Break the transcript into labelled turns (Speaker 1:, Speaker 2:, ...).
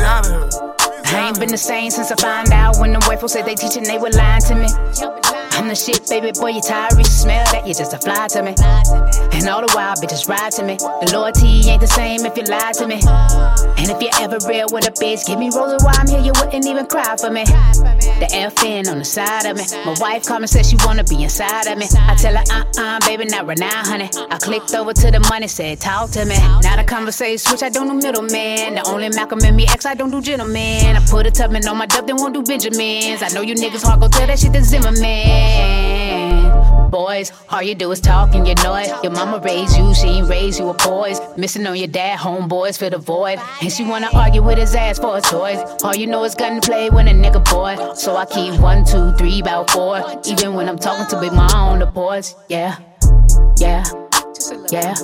Speaker 1: out of here.
Speaker 2: I ain't been the same since I found out when the wifey said they teaching they were lying to me. I'm the shit, baby boy, you Tyrese. Smell that, you just a fly to me. And all the while, bitches ride to me. The loyalty ain't the same if you lie to me. And if you ever real with a bitch, give me rolling while I'm here, you wouldn't even cry for me. The FN on the side of me. My wife called me, said she wanna be inside of me. I tell her, uh uh, baby, not right now, honey. I clicked over to the money, said, talk to me. Now the conversation switch, I don't do middleman. The only Malcolm in me ex, I don't do gentlemen. I put a Tubman on my dub, then won't do Benjamins. I know you niggas hard, go tell that shit to Zimmerman. Boys, all you do is talk and you know it. Your mama raised you, she ain't raised you a boys. Missing on your dad, homeboys fill the void. And she wanna argue with his ass for a toys. All you know is gun play when a nigga boy. So I keep one, two, three, about four. Even when I'm talking to Big Mom on the boards. Yeah, yeah, yeah.